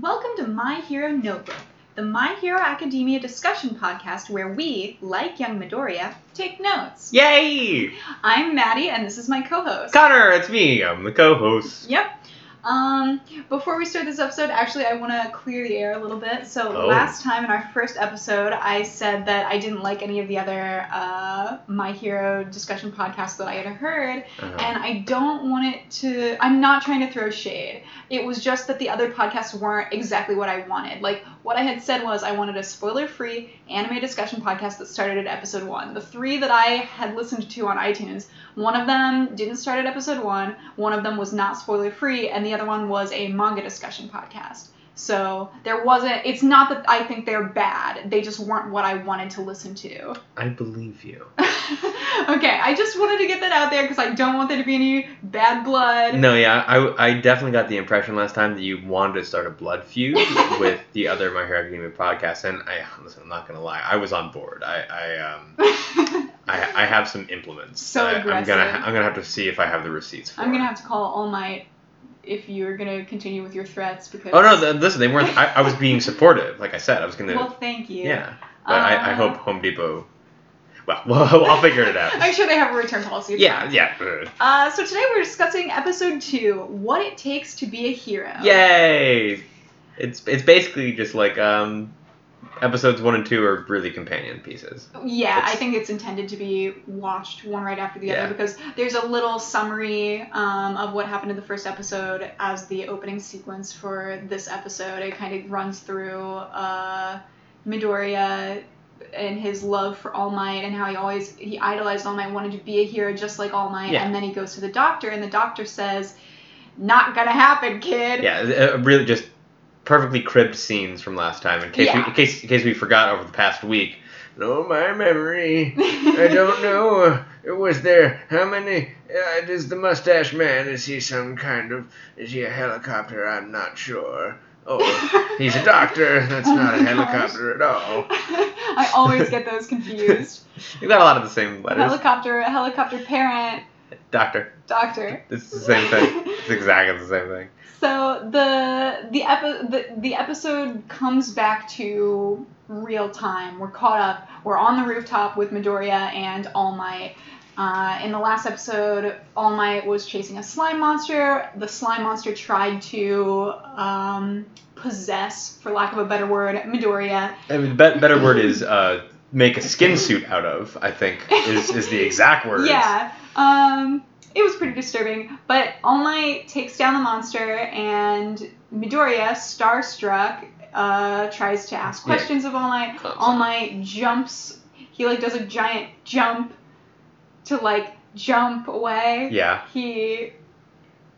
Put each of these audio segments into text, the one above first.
Welcome to My Hero Notebook, the My Hero Academia discussion podcast where we, like young Midoriya, take notes. Yay! I'm Maddie, and this is my co-host. Connor, it's me. I'm the co-host. Yep. Um, before we start this episode, actually, I want to clear the air a little bit. So Oh. last time in our first episode, I said that I didn't like any of the other uh, My Hero discussion podcasts that I had heard, Uh-huh. and I don't want it to. I'm not trying to throw shade. It was just that the other podcasts weren't exactly what I wanted. Like what I had said was I wanted a spoiler-free anime discussion podcast that started at episode one. The three that I had listened to on iTunes, one of them didn't start at episode one. One of them was not spoiler-free, and the other one was a manga discussion podcast. So there wasn't. It's not that I think they're bad. They just weren't what I wanted to listen to. I believe you. okay, I just wanted to get that out there because I don't want there to be any bad blood. No, yeah, I, I definitely got the impression last time that you wanted to start a blood feud with the other My Hero Academia podcast, and I listen, I'm not gonna lie, I was on board. I, I um I, I have some implements. So I, I'm gonna. I'm gonna have to see if I have the receipts. For I'm gonna it. have to call All Might if you're gonna continue with your threats because. Oh no, th- listen, they weren't. I, I was being supportive. Like I said, I was gonna. Well, thank you. yeah, but I, I Uh, hope Home Depot. Well, well, I'll figure it out. I'm sure they have a return policy. Yeah, yeah. uh, Uh, so today we're discussing episode two, what it takes to be a hero. Yay! It's it's basically just like um, episodes one and two are really companion pieces. Yeah, I think it's intended to be watched one right after the Yeah. other because there's a little summary um, of what happened in the first episode as the opening sequence for this episode. It kind of runs through uh, Midoriya and his love for All Might and how he always he idolized All Might, wanted to be a hero just like All Might, Yeah. and then he goes to the doctor and the doctor says, "Not gonna happen, kid." Yeah, uh, really just perfectly cribbed scenes from last time. In case we, in case in case we forgot over the past week. No, my memory. I don't know. It Was there how many? Uh, is the mustache man? Is he some kind of? Is he a helicopter? I'm not sure. Oh, he's a doctor. That's Oh not a my helicopter at all. I always get those confused. You've got a lot of the same letters. helicopter, helicopter parent, Doctor. doctor. It's the same thing. It's exactly the same thing. So the the, epi- the the episode comes back to real time. We're caught up. We're on the rooftop with Midoriya and All Might. Uh, in the last episode, All Might was chasing a slime monster. The slime monster tried to um, possess, for lack of a better word, Midoriya. I mean, be- better word is uh, make a skin suit out of. I think is is the exact word. Yeah. Um, it was pretty disturbing. But All Might takes down the monster, and Midoriya, starstruck, uh, tries to ask Yeah. questions of All Might. All. Might jumps. He like does a giant jump to like jump away. Yeah. He.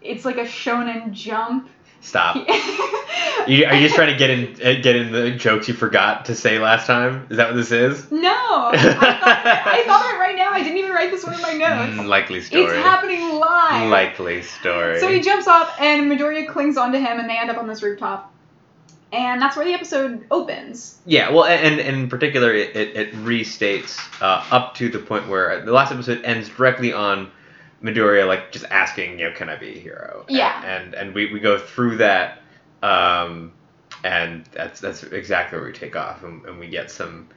It's like a shonen jump. Stop. You, are you just trying to get in uh, get in the jokes you forgot to say last time? Is that what this is? no, I thought, I thought it right now. I didn't even write this one in my notes. Mm, likely story. It's happening live. Likely story. So he jumps off, and Midoriya clings onto him, and they end up on this rooftop. And that's where the episode opens. Yeah, well, and, and in particular, it, it, it restates uh, up to the point where the last episode ends directly on Midoriya, like, just asking, you know, can I be a hero? And- Yeah. And and, we, we go through that, um, and that's that's exactly where we take off, and, and we get some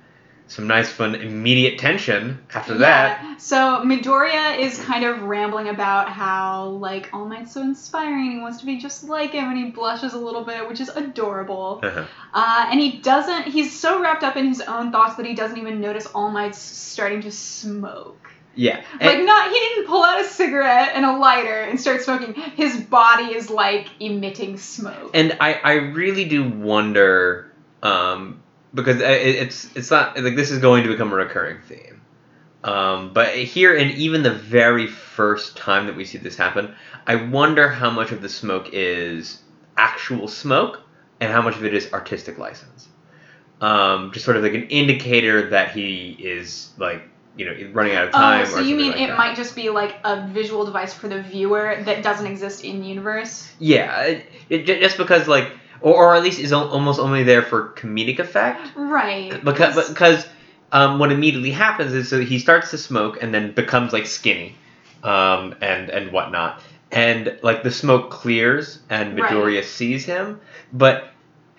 some nice, fun, immediate tension after that. Yeah. So Midoriya is kind of rambling about how like All Might's so inspiring. He wants to be just like him, and he blushes a little bit, which is adorable. Uh-huh. Uh, and he doesn't. He's so wrapped up in his own thoughts that he doesn't even notice All Might's starting to smoke. Yeah. Like And- not, he didn't pull out a cigarette and a lighter and start smoking. His body is like emitting smoke. And I, I really do wonder, um, because it's it's not like this is going to become a recurring theme. Um, but here, and even the very first time that we see this happen, I wonder how much of the smoke is actual smoke and how much of it is artistic license. Um, just sort of like an indicator that he is like you know running out of time. Oh, or so you mean like it that. might just be like a visual device for the viewer that doesn't exist in the universe? Yeah, it, it, just because like, or, or at least is almost only there for comedic effect. Right. because because um, what immediately happens is so he starts to smoke and then becomes like skinny um, and and whatnot and like the smoke clears and Right. Midoriya sees him but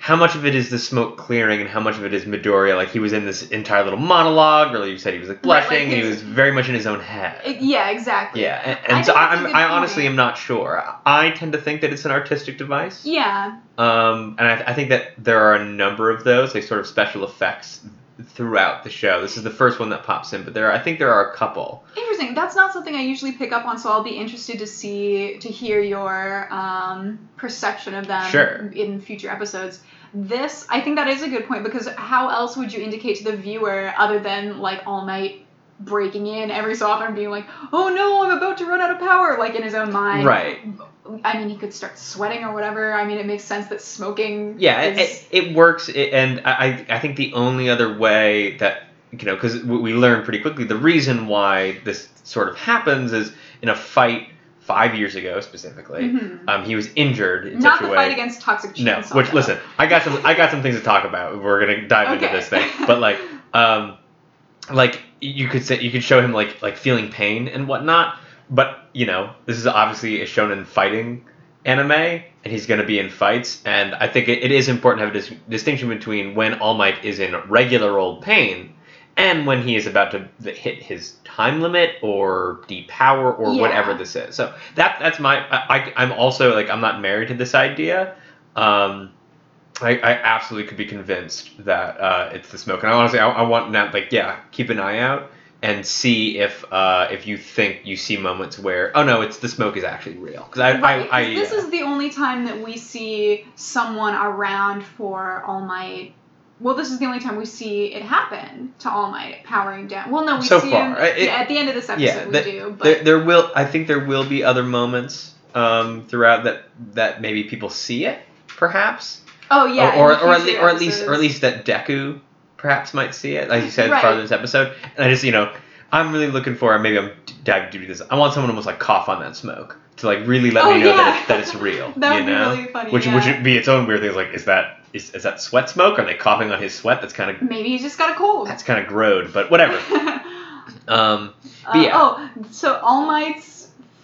how much of it is the smoke clearing and how much of it is Midoriya? Like he was in this entire little monologue, or you said he was like Right, like blushing, and he was very much in his own head. It- yeah, exactly. yeah, and, I so I, a I'm, I honestly am not sure. I tend to think that it's an artistic device. Yeah. Um, and I, I think that there are a number of those, like sort of special effects throughout the show. This is the first one that pops in, but there, are, I think there are a couple. Interesting. That's not something I usually pick up on, so I'll be interested to see to hear your um, perception of them Sure. in future episodes. This, I think that is a good point because how else would you indicate to the viewer other than like All Might breaking in every so often being like, "Oh no, I'm about to run out of power," like in his own mind. Right. I mean, he could start sweating or whatever. I mean, it makes sense that smoking. Yeah, it, is, it, it works, it, and I, I think the only other way that you know, because we learn pretty quickly the reason why this sort of happens is in a fight five years ago specifically. Mhm. Um, he was injured in not such the a way. fight against toxic No, which though. listen, I got some I got some things to talk about. We're gonna dive into this thing, but like, um, like you could say you could show him like like feeling pain and whatnot, but you know this is obviously a shonen fighting anime, and he's gonna be in fights, and I think it, it is important to have a dis- distinction between when All Might is in regular old pain. And when he is about to hit his time limit or depower or Yeah. whatever this is, so that that's my I, I I'm also like I'm not married to this idea. Um, I, I absolutely could be convinced that uh, it's the smoke, and I honestly I, I want that like yeah, keep an eye out and see if uh, if you think you see moments where oh no, it's the smoke is actually real because I, Right, I, I this uh, is the only time that we see someone around for All Might. Well, this is the only time we see it happen to All Might powering down. Well, no, we So see far, him it- yeah, at the end of this episode. yeah, we do, but there, there will I think there will be other moments um, throughout that that maybe people see it perhaps oh yeah, or or, or at or at least or at least that Deku perhaps might see it, like you said Right. in this episode. And I just you know I'm really looking for maybe I'm diving deep into this. I want someone to almost like cough on that smoke to like really let Oh, me know yeah. that, it, that it's real. That you would be know? really funny, Which yeah. which would be its own weird thing. Like is that is, is that sweat smoke? Are they coughing on his sweat? That's kind of maybe he's just got a cold. that's kind of grode, but whatever. Um, Uh, yeah. Oh, so All Might's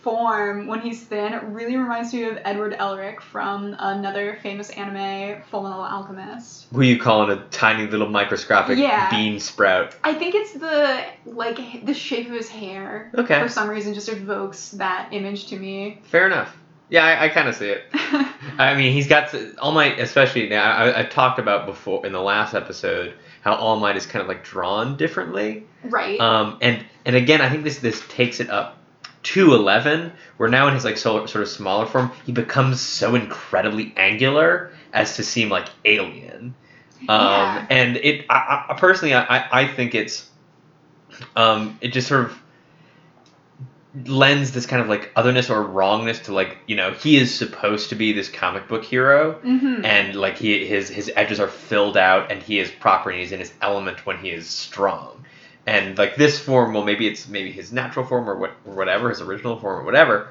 form when he's thin really reminds me of Edward Elric from another famous anime, Full Metal Alchemist. who you calling a tiny little microscopic Yeah. bean sprout? I think it's the like the shape of his hair. Okay. For some reason, just evokes that image to me. Fair enough. Yeah, I, I kind of see it. I mean, he's got to, All Might, especially now. I, I talked about before in the last episode how All Might is kind of like drawn differently. right. Um, and and again, I think this this takes it up to eleven, where now in his like so, sort of smaller form, he becomes so incredibly angular as to seem like alien. Um, Yeah. and it, I, I personally, I, I- I think it's, um, it just sort of lends this kind of like otherness or wrongness to like you know he is supposed to be this comic book hero mm-hmm. and like he his his edges are filled out and he is proper and he's in his element when he is strong and like this form well maybe it's maybe his natural form or what or whatever his original form or whatever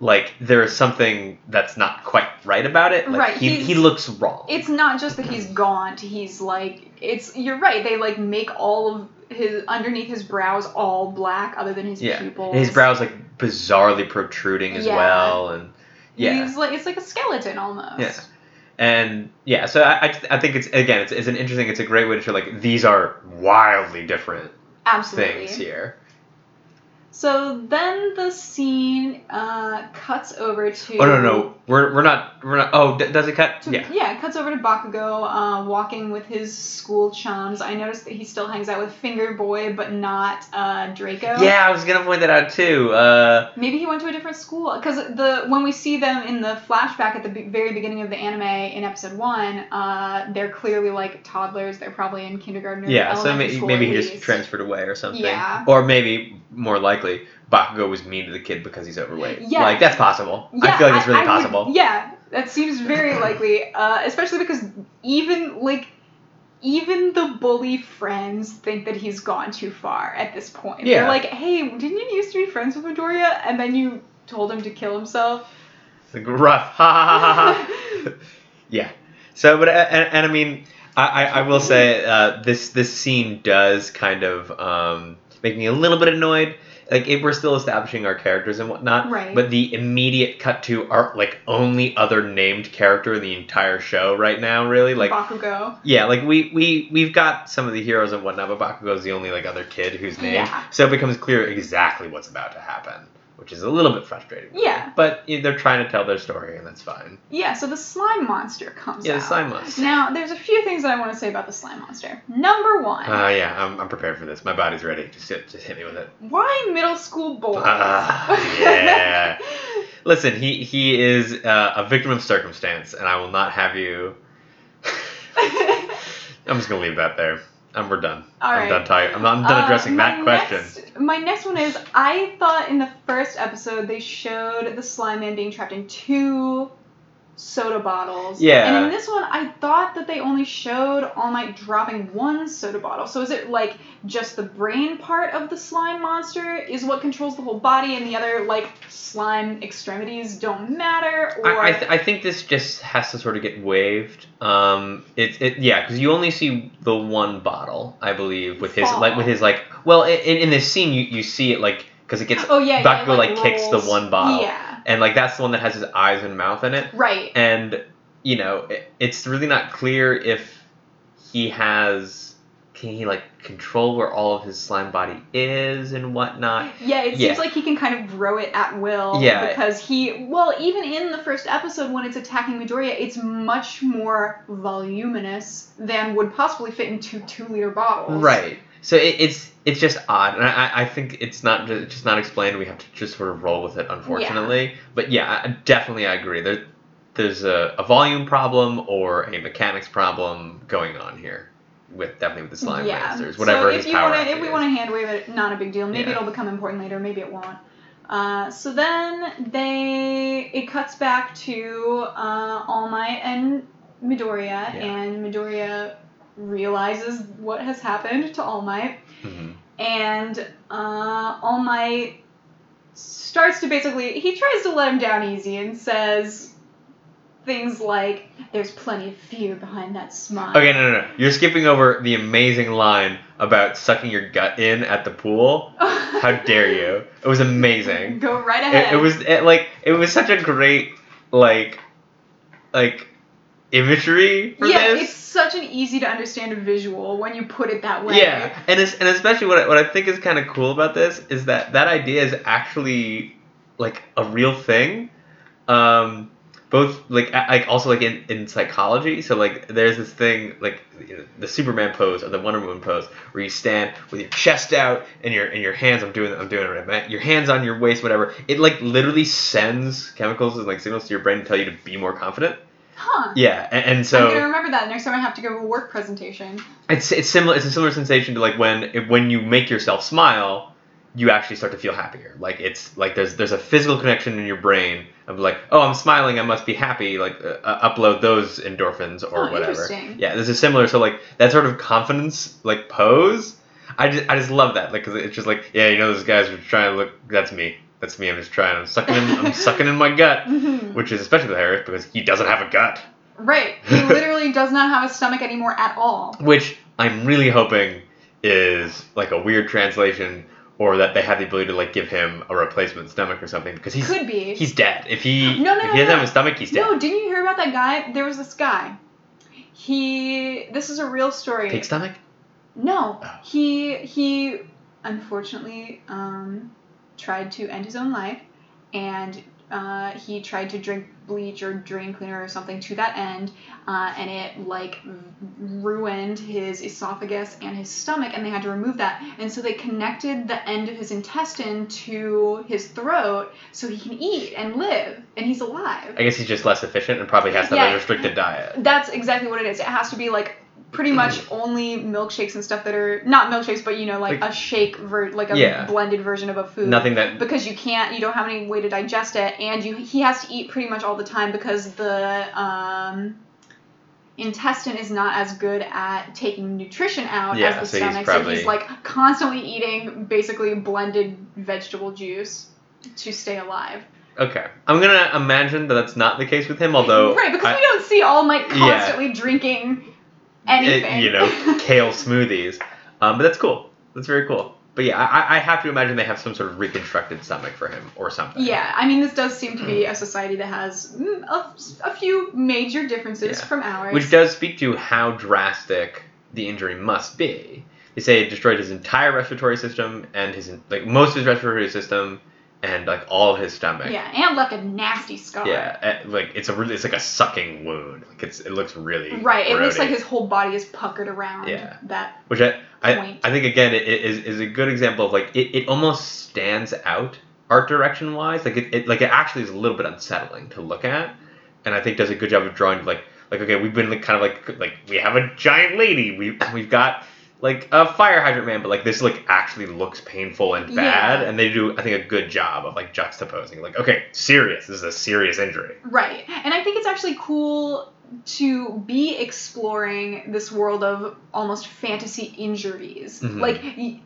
like there is something that's not quite right about it like Right, he, he looks wrong it's not just that he's gaunt. He's like it's. You're right. They like make all of his underneath his brows all black, other than his yeah pupils. and his brows like bizarrely protruding as Yeah. well and yeah He's like it's like a skeleton almost. Yeah. and yeah so I, I, I think it's again it's, it's an interesting it's a great way to show like these are wildly different Absolutely. things here So then the scene uh, cuts over to. Oh no no we're we're not oh d- does it cut To, yeah yeah. it cuts over to Bakugo uh, walking with his school chums. I noticed that he still hangs out with Finger Boy, but not uh, Draco. yeah I was gonna point that out too uh Maybe he went to a different school because the when we see them in the flashback at the be- very beginning of the anime in episode one, uh, they're clearly like toddlers. They're probably in kindergarten or yeah so elementary maybe, he just transferred away or something Yeah. or maybe more likely Bakugo was mean to the kid because he's overweight Yeah. like that's possible Yeah, I feel like it's really I would- possible yeah, that seems very likely, uh, especially because even like even the bully friends think that he's gone too far at this point. Yeah. They're like, hey, didn't you used to be friends with Midoriya? And then you told him to kill himself. It's like rough ha ha ha ha Yeah. So, but uh, and, and I mean, I, I, I will say uh, this this scene does kind of um, make me a little bit annoyed, like it, we're still establishing our characters and whatnot. Right. But the immediate cut to our like only other named character in the entire show right now, really like. Bakugo. Yeah, like we we we've got some of the heroes and whatnot, but Bakugo's the only like other kid who's named, Yeah. so it becomes clear exactly what's about to happen, which is a little bit frustrating. Yeah. But they're trying to tell their story, and that's fine. Yeah, so the slime monster comes Yeah, out. the slime monster. Now, there's a few things that I want to say about the slime monster. Number one, Uh, yeah, I'm, I'm prepared for this. My body's ready. Just hit, just hit me with it. why middle school boys? Ah, yeah. Listen, he he is uh, a victim of circumstance, and I will not have you. I'm just gonna leave that there. And we're done. All I'm right. done talking. I'm, I'm done Uh, addressing my that question. Next, my next one is I thought in the first episode they showed the slime man being trapped in two soda bottles. Yeah. And in this one, I thought that they only showed All Might dropping one soda bottle. So is it like just the brain part of the slime monster is what controls the whole body, and the other like slime extremities don't matter? Or I I, th- I think this just has to sort of get waived. Um, it's it yeah, because you only see the one bottle, I believe, with his Fall. like with his like. Well, in, in this scene, you, you see it like because it gets oh yeah, yeah, Bakugo it, like, kicks the one bottle, Yeah. And like that's the one that has his eyes and mouth in it. Right. and you know it, it's really not clear if he has can he like control where all of his slime body is and whatnot Yeah, it Yeah. seems like he can kind of grow it at will. Yeah. Because he, well, even in the first episode when it's attacking Midoriya, it's much more voluminous than would possibly fit into two liter bottles. right so it, it's it's just odd and I, I think it's not it's just not explained we have to just sort of roll with it unfortunately Yeah. but yeah I, definitely i agree there, there's a, a volume problem or a mechanics problem going on here with definitely with the slime yeah. masters whatever so if you power wanna, if we want to hand wave it, not a big deal. Maybe Yeah. it'll become important later. Maybe it won't. Uh, so then they it cuts back to uh, All Might and Midoriya, Yeah. and Midoriya realizes what has happened to All Might. Mhm. and uh, All Might starts to basically he tries to let him down easy and says things like there's plenty of fear behind that smile Okay, no, no, no. You're skipping over the amazing line about sucking your gut in at the pool. How dare you? It was amazing. go right ahead It, it was it, like it was such a great like like imagery for yeah this. it's such an easy to understand visual when you put it that way Yeah, and it's, and especially what I, what I think is kind of cool about this is that that idea is actually like a real thing. Um, both like like also like in, in psychology. So like there's this thing like you know, the Superman pose or the Wonder Woman pose where you stand with your chest out and your and your hands. I'm doing I'm doing it right, man. Your hands on your waist, whatever. It like literally sends chemicals and like signals to your brain to tell you to be more confident. Huh Yeah, and, and i'm gonna remember that next time i have to give a work presentation it's it's similar. It's a similar sensation to like when when you make yourself smile, you actually start to feel happier. Like it's like there's there's a physical connection in your brain of like, oh, I'm smiling, I must be happy. Like uh, uh, upload those endorphins or Oh, whatever. interesting. Yeah, this is similar. So like that sort of confidence like pose, I just I just love that. Like 'cause it's just like yeah, you know those guys are trying to look. That's me. That's me. I'm just trying. I'm sucking in. I'm sucking in my gut, Mhm. which is especially Harris because he doesn't have a gut. right he literally does not have a stomach anymore at all which I'm really hoping is like a weird translation, or that they have the ability to like give him a replacement stomach or something because he's could be he's dead. If he No, no, if no, he doesn't no. have a stomach, he's dead. No, didn't you hear about that guy? There was this guy. He. This is a real story. Pig stomach? No, Oh. he he unfortunately um, tried to end his own life, and uh, he tried to drink bleach or drain cleaner or something to that end, uh, and it like ruined his esophagus and his stomach, and they had to remove that. And so they connected the end of his intestine to his throat so he can eat and live, and he's alive. I guess he's just less efficient and probably has to have Yeah. a restricted diet. That's exactly what it is. It has to be like pretty much only milkshakes and stuff that are not milkshakes, but you know, like, Like- a shake ver- like a Yeah. blended version of a food. Nothing that because you can't, you don't have any way to digest it, and you he has to eat pretty much all the time because the um, intestine is not as good at taking nutrition out Yeah, as the so he's stomach. So he's like constantly eating basically blended vegetable juice to stay alive. okay. I'm gonna imagine that that's not the case with him, although right, because I- we don't see All Might Yeah. constantly drinking anything. it- you know kale smoothies. Um, but that's cool. That's very cool. but yeah, I, I have to imagine they have some sort of reconstructed stomach for him or something. Yeah, I mean, this does seem to be a society that has mm, a, a few major differences Yeah. from ours. Which does speak to how drastic the injury must be. They say it destroyed his entire respiratory system and his like most of his respiratory system and like all his stomach. Yeah, and left a nasty scar. Yeah, eh, like it's a really it's like a sucking wound. Like it's it looks really Right, it looks like his whole body is puckered around Yeah. that. which I I. I think again it, it is is a good example of like it, it almost stands out art direction wise. Like it, it like it actually is a little bit unsettling to look at, and I think does a good job of drawing like like okay we've been like, kind of like like we have a giant lady we we've got like a fire hydrant man but like this like actually looks painful and bad Yeah. and they do I think a good job of like juxtaposing like okay serious this is a serious injury Right, and I think it's actually cool to be exploring this world of almost fantasy injuries. Mhm. Like it,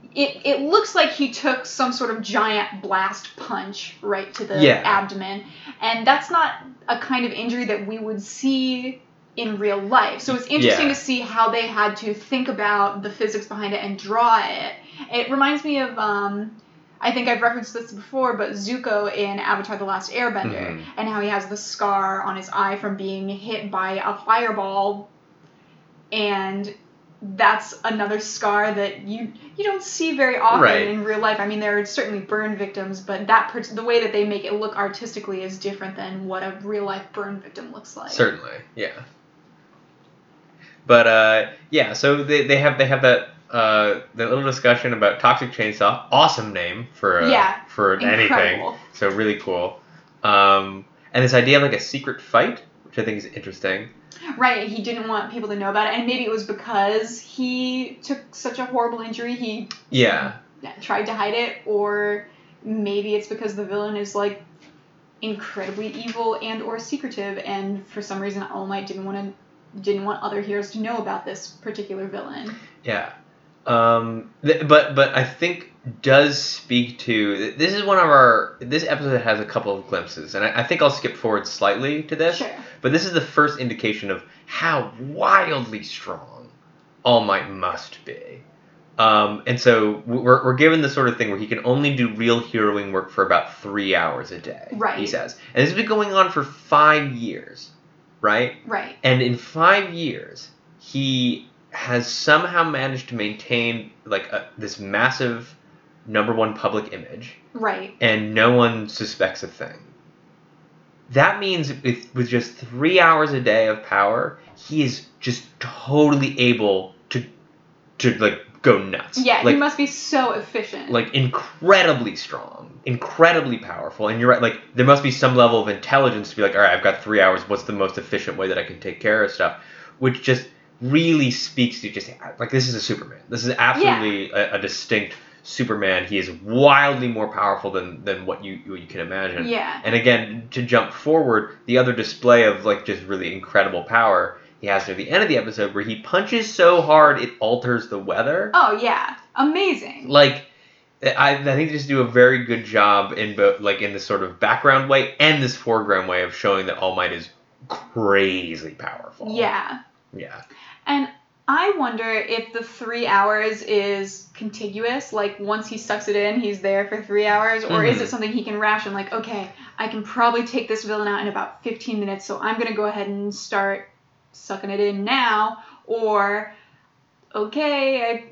it looks like he took some sort of giant blast punch right to the Yeah. abdomen, and that's not a kind of injury that we would see in real life. So it's interesting Yeah. to see how they had to think about the physics behind it and draw it. It reminds me of um, I think I've referenced this before, but Zuko in Avatar: The Last Airbender, Mhm. and how he has the scar on his eye from being hit by a fireball, and that's another scar that you you don't see very often Right. in real life. I mean, there are certainly burn victims, but that per- the way that they make it look artistically is different than what a real life burn victim looks like. Certainly, yeah. But uh, yeah, so they, they have they have that uh, that little discussion about toxic chainsaw. Awesome name for uh, Yeah, for anything. So really cool. Um, and this idea of like a secret fight, which I think is interesting. Right, he didn't want people to know about it, and maybe it was because he took such a horrible injury, he Yeah, tried to hide it, or maybe it's because the villain is like incredibly evil and or secretive, and for some reason All Might didn't want to didn't want other heroes to know about this particular villain. yeah. Um, th- but but I think does speak to this is one of our this episode has a couple of glimpses, and I, I think I'll skip forward slightly to this. Sure. But this is the first indication of how wildly strong All Might must be. Um, and so we're, we're given the sort of thing where he can only do real heroing work for about three hours a day. Right. He says. And this has been going on for five years, right? Right. And in five years, he has somehow managed to maintain like a, this massive number one public image Right. and no one suspects a thing. That means with, with just three hours a day of power, he is just totally able to to like go nuts. Yeah, like he must be so efficient. like incredibly strong, incredibly powerful. And you're right, like there must be some level of intelligence to be like, all right, I've got three hours. What's the most efficient way that I can take care of stuff? Which just really speaks to just like this is a Superman. This is absolutely a, a distinct Superman. He is wildly more powerful than than what you what you can imagine. yeah. And again, to jump forward, the other display of like just really incredible power he has near the end of the episode where he punches so hard it alters the weather. Oh yeah. Amazing. Like I, I think they just do a very good job in both like in this sort of background way and this foreground way of showing that All Might is crazy powerful. Yeah. Yeah. And I wonder if the three hours is contiguous, like once he sucks it in, he's there for three hours, or is Mhm. it something he can ration? Like, okay, I can probably take this villain out in about 15 minutes, so I'm gonna go ahead and start sucking it in now, or okay, I.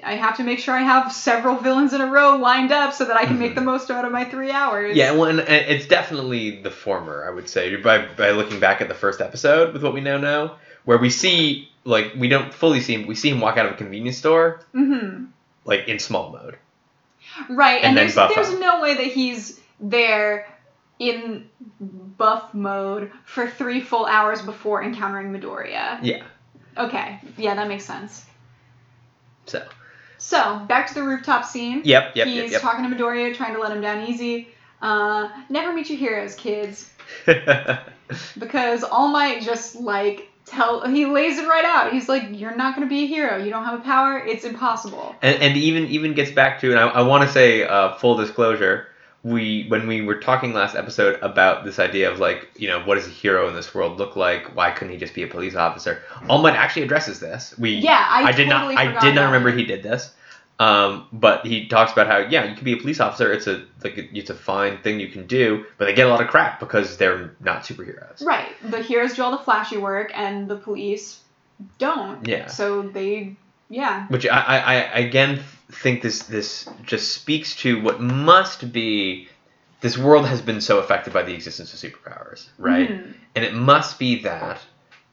I have to make sure I have several villains in a row lined up so that I can make Mhm. the most out of my three hours. Yeah, well, and it's definitely the former, I would say, by, by looking back at the first episode with what we now know, where we see, like, we don't fully see him, we see him walk out of a convenience store, Mm-hmm. like, in small mode. Right, and, And there's there's no way that he's there in buff mode for three full hours before encountering Midoriya. Yeah, Okay, yeah, that makes sense. so. So back to the rooftop scene. Yep, yep, he's yep, yep. talking to Midoriya, trying to let him down easy. Uh, never meet your heroes, kids, because All Might just like tell he lays it right out. He's like, you're not gonna be a hero. You don't have a power. It's impossible. and, and even even gets back to and I, I want to say uh, full disclosure we when we were talking last episode about this idea of like you know what does a hero in this world look like why couldn't he just be a police officer Might actually addresses this we Yeah, I, did totally not I did not remember it. he did this Um, but he talks about how yeah, you can be a police officer. It's a like it's a fine thing you can do, but they get a lot of crap because they're not superheroes. Right. The heroes do all the flashy work, and the police don't. Yeah. So they, yeah. Which I, I, I again think this this just speaks to what must be this world has been so affected by the existence of superpowers, right? Mhm. And it must be that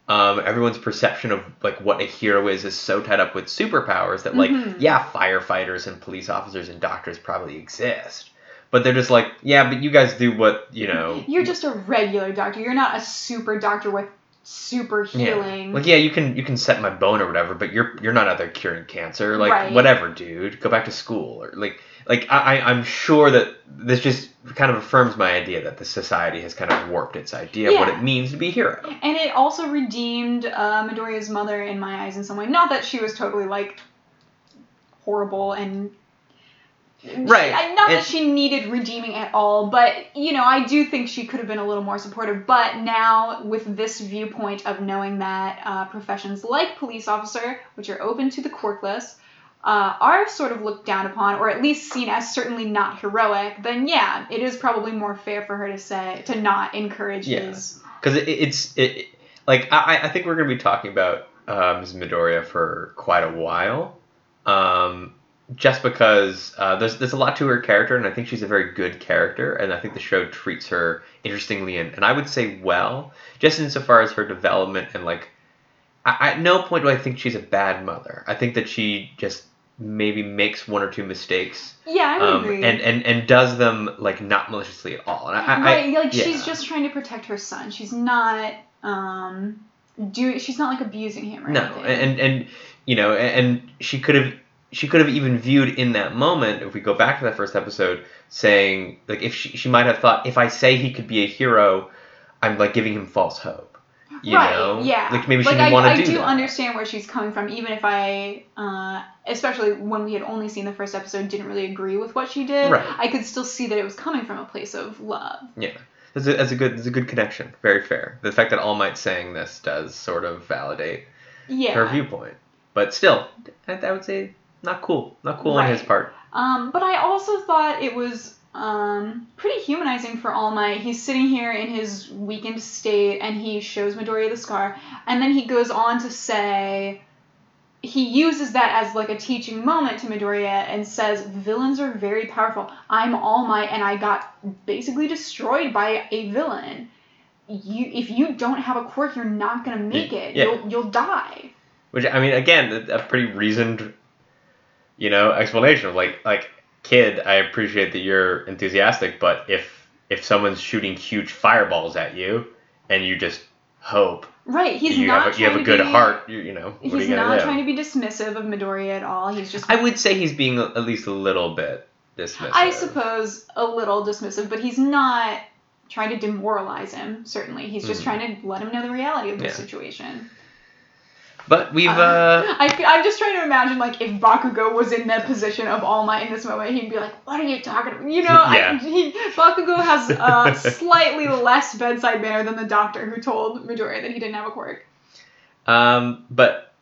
um, everyone's perception of like what a hero is is so tied up with superpowers that like Mhm. yeah, firefighters and police officers and doctors probably exist, but they're just like yeah, but you guys do what you know. You're just a regular doctor. You're not a super doctor with super healing. Like yeah, you can you can set my bone or whatever, but you're you're not out there curing cancer. Like Right. whatever, dude. Go back to school or like like I I'm sure that this just kind of affirms my idea that the society has kind of warped its idea of what it means to be a hero. And it also redeemed uh, Midoriya's mother in my eyes in some way. Not that she was totally like horrible and Right. Not And- that she needed redeeming at all, but you know, I do think she could have been a little more supportive. But now, with this viewpoint of knowing that uh, professions like police officer, which are open to the quirkless, uh, are sort of looked down upon, or at least seen as certainly not heroic, then yeah, it is probably more fair for her to say to not encourage Yeah. his. because it, it's it, it- like I, I think we're gonna be talking about uh, Ms. Midoriya for quite a while, um, just because uh, there's there's a lot to her character, and I think she's a very good character, and I think the show treats her interestingly and, and I would say well, just insofar as her development and like. I, at no point do I think she's a bad mother. I think that she just maybe makes one or two mistakes Yeah, I um, agree. and, and and does them like not maliciously at all. And I, I, right, I, like yeah. she's just trying to protect her son. She's not um do she's not like abusing him or no anything. and and you know and she could have she could have even viewed in that moment if we go back to that first episode saying like if she, she might have thought if i say he could be a hero i'm like giving him false hope you right, know yeah. like maybe she like didn't want to do I do, that understand where she's coming from, even if I, uh, especially when we had only seen the first episode, didn't really agree with what she did. Right. I could still see that it was coming from a place of love. yeah that's a, that's a good that's a good connection very fair the fact that all might saying this does sort of validate Yeah. her viewpoint but still I, I would say not cool not cool on his part Um, but I also thought it was um, pretty humanizing for All Might. He's sitting here in his weakened state, and he shows Midoriya the scar, and then he goes on to say he uses that as like a teaching moment to Midoriya and says villains are very powerful. I'm All Might, and I got basically destroyed by a villain. You, if you don't have a quirk, you're not gonna make it. Yeah. You'll, you'll die. Which I mean, again, a pretty reasoned, you know, explanation of like like kid. I appreciate that you're enthusiastic, but if if someone's shooting huge fireballs at you and you just hope Right? He's you not have a, you have a good be- heart, you, you know, what are He's you not do? trying to be dismissive of Midoriya at all. He's just. I would say he's being at least a little bit dismissive. I suppose a little dismissive, but he's not trying to demoralize him. Certainly, he's just Mhm. trying to let him know the reality of the Yeah. situation. But we've Uh, I, am just trying to imagine like if Bakugo was in the position of All Might in this moment, he'd be like, "What are you talking about?" You know, Yeah. I, he, Bakugo has a slightly less bedside manner than the doctor who told Midoriya that he didn't have a quirk. um, but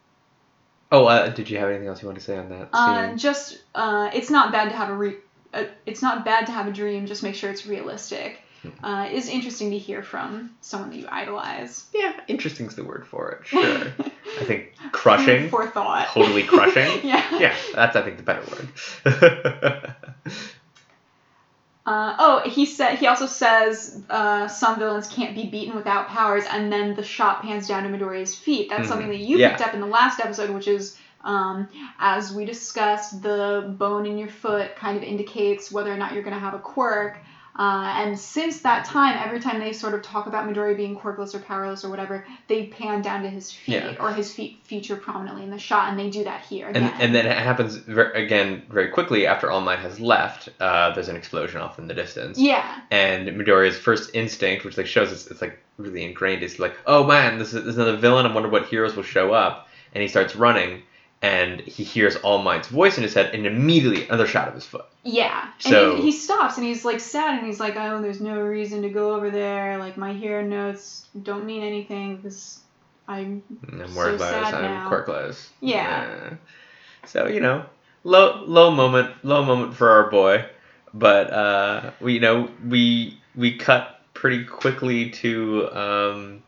oh, uh, did you have anything else you want to say on that? Uh, scene? just uh, it's not bad to have a re- uh, it's not bad to have a dream. Just make sure it's realistic. Uh, is interesting to hear from someone that you idolize. yeah, interesting's the word for it. Sure, I think crushing, for thought. totally crushing. yeah. yeah, that's I think the better word. Uh, oh, he said he also says uh, some villains can't be beaten without powers, and then the shot pans down to Midoriya's feet. That's Mhm. something that you Yeah. picked up in the last episode, which is um, as we discussed, the bone in your foot kind of indicates whether or not you're going to have a quirk. Uh, and since that time, every time they sort of talk about Midoriya being quirkless or powerless or whatever, they pan down to his feet, Yeah. or his feet feature prominently in the shot, and they do that here and again. and then it happens ver- again very quickly after All Might has left. Uh, there's an explosion off in the distance. yeah, And Midoriya's first instinct, which like shows it's, it's like really ingrained, is like, oh man, this is, this is another villain. I wonder what heroes will show up. And he starts running, and he hears All Might's voice in his head, and immediately another shot of his foot. Yeah. And So- he, he stops and he's like sad and he's like, oh, there's no reason to go over there. Like my hero notes don't mean anything because I'm. And I'm So sad I'm now. quirkless. Yeah. So you know, low low moment low moment for our boy, but uh, we you know we we cut pretty quickly to um,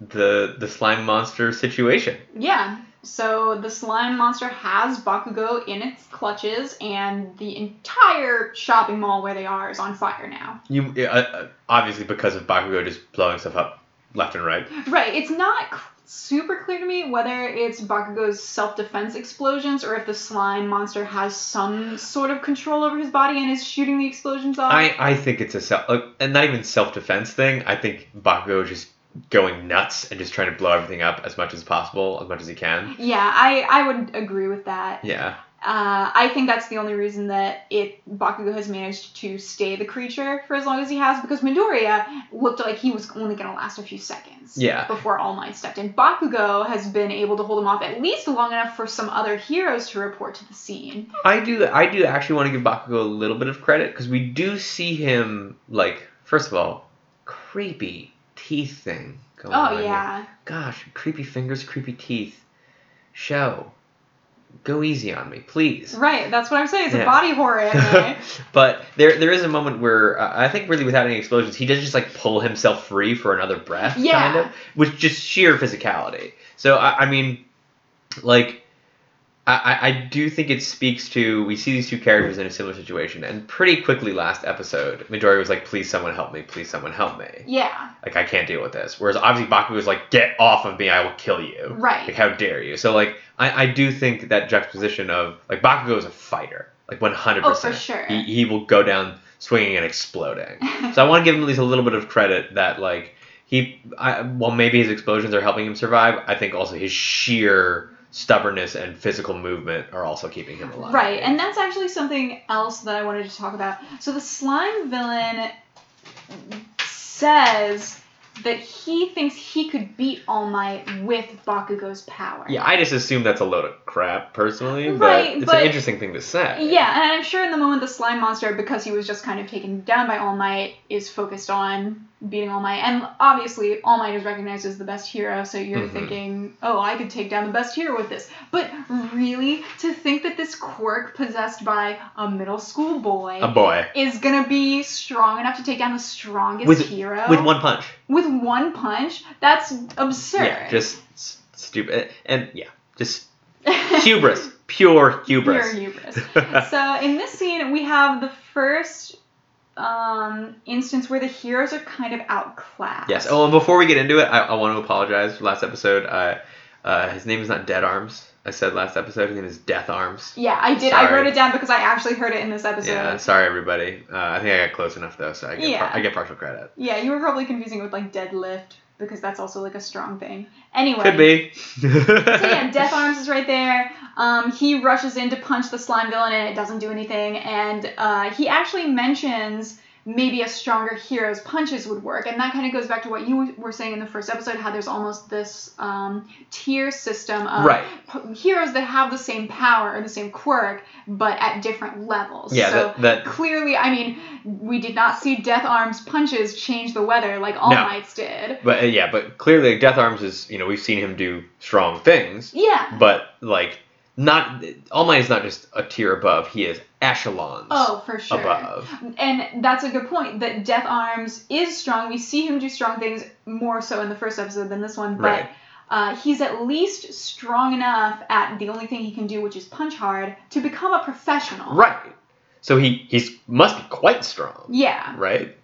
the the slime monster situation. Yeah. So the slime monster has Bakugo in its clutches, and the entire shopping mall where they are is on fire now. You uh, uh, obviously because of Bakugo just blowing stuff up left and right. Right. It's not super clear to me whether it's Bakugo's self-defense explosions or if the slime monster has some sort of control over his body and is shooting the explosions off. I, I think it's a self uh, and not even self defense thing. I think Bakugo just going nuts and just trying to blow everything up as much as possible, as much as he can. yeah, I I would agree with that. Yeah. Uh, I think that's the only reason that it Bakugo has managed to stay the creature for as long as he has because Midoriya looked like he was only going to last a few seconds. Yeah. Before All Might stepped in, Bakugo has been able to hold him off at least long enough for some other heroes to report to the scene. I do I do actually want to give Bakugo a little bit of credit because we do see him like first of all, creepy teeth thing going on. Oh here. yeah. Gosh, creepy fingers, creepy teeth. Show. Go easy on me, please. Right, that's what I'm saying. It's Yeah. a body horror anime. but there there is a moment where uh, I think really without any explosions, he does just like pull himself free for another breath, Yeah. kind of, with just sheer physicality. So I, I mean, like. I, I- do think it speaks to we see these two characters in a similar situation, and pretty quickly last episode, Midori was like, "Please, someone help me! Please, someone help me! yeah, Like I can't deal with this." Whereas obviously Baku was like, "Get off of me! I will kill you!" Right like how dare you? So like I, I do think that juxtaposition of like Bakugo is a fighter, like one hundred Oh, for sure. He he will go down swinging and exploding. So I want to give him at least a little bit of credit that like he, I, while maybe his explosions are helping him survive, I think also his sheer stubbornness and physical movement are also keeping him alive. Right, and that's actually something else that I wanted to talk about. So the slime villain says that he thinks he could beat All Might with Bakugo's power. Yeah, I just assume that's a load of crap personally, but Right, it's but- an interesting thing to say. Yeah, and I'm sure in the moment the slime monster, because he was just kind of taken down by All Might, is focused on beating All Might. And obviously, All Might is recognized as the best hero, so you're Mhm. thinking, oh, I could take down the best hero with this. But really, to think that this quirk possessed by a middle school boy A boy is gonna be strong enough to take down the strongest With- hero with one punch. with one punch, that's absurd. Yeah, just stupid and yeah, just hubris, pure hubris. Pure hubris. so in this scene, we have the first um, instance where the heroes are kind of outclassed. Yes. Oh, and before we get into it, I, I want to apologize for last episode. Uh, uh, his name is not Dead Arms. I said last episode his name is Death Arms. Yeah, I did. I wrote it down because I actually heard it in this episode. Yeah. Sorry, everybody. Uh, I think I got close enough though, so I get Yeah. par- I get partial credit. Yeah, you were probably confusing it with like deadlift because that's also like a strong thing. Anyway. Could be. So yeah, Death Arms is right there. Um, he rushes in to punch the slime villain and it doesn't do anything. And uh, he actually mentions maybe a stronger hero's punches would work. And that kind of goes back to what you were saying in the first episode, how there's almost this um, tier system of Right. p- heroes that have the same power or the same quirk, but at different levels. Yeah, So that- that- clearly, I mean, we did not see Death Arms punches change the weather like All No. Might's did. But uh, yeah, but clearly Death Arms is you know we've seen him do strong things, Yeah. but like not All Might is not just a tier above. He is echelons Oh, for sure. above. And that's a good point. That Death Arms is strong. We see him do strong things more so in the first episode than this one, but Right. uh, he's at least strong enough at the only thing he can do, which is punch hard, to become a professional. Right. So he he's must be quite strong, Yeah. right?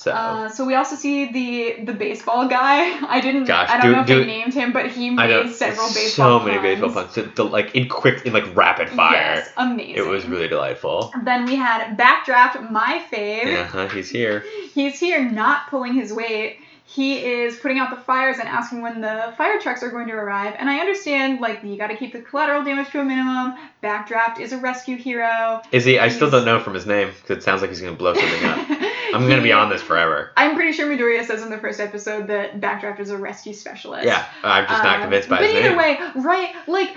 So Uh, so we also see the the baseball guy. I didn't. Gosh, I don't do- know if do- they named him, but he made know several so baseball many baseball puns, to, like in quick in like rapid fire. Yes, amazing. It was really delightful. Then we had Backdraft, my fave. Yeah, huh, he's here. He's here not pulling his weight. He is putting out the fires and asking when the fire trucks are going to arrive. And I understand, like, you gotta keep the collateral damage to a minimum. Backdraft is a rescue hero. Is he? I still don't know from his name because it sounds like he's gonna blow something up. I'm gonna be on this forever. I'm pretty sure Midoriya says in the first episode that Backdraft is a rescue specialist. Yeah, I'm just not Uh, convinced by it. but his either name. way, right? Like,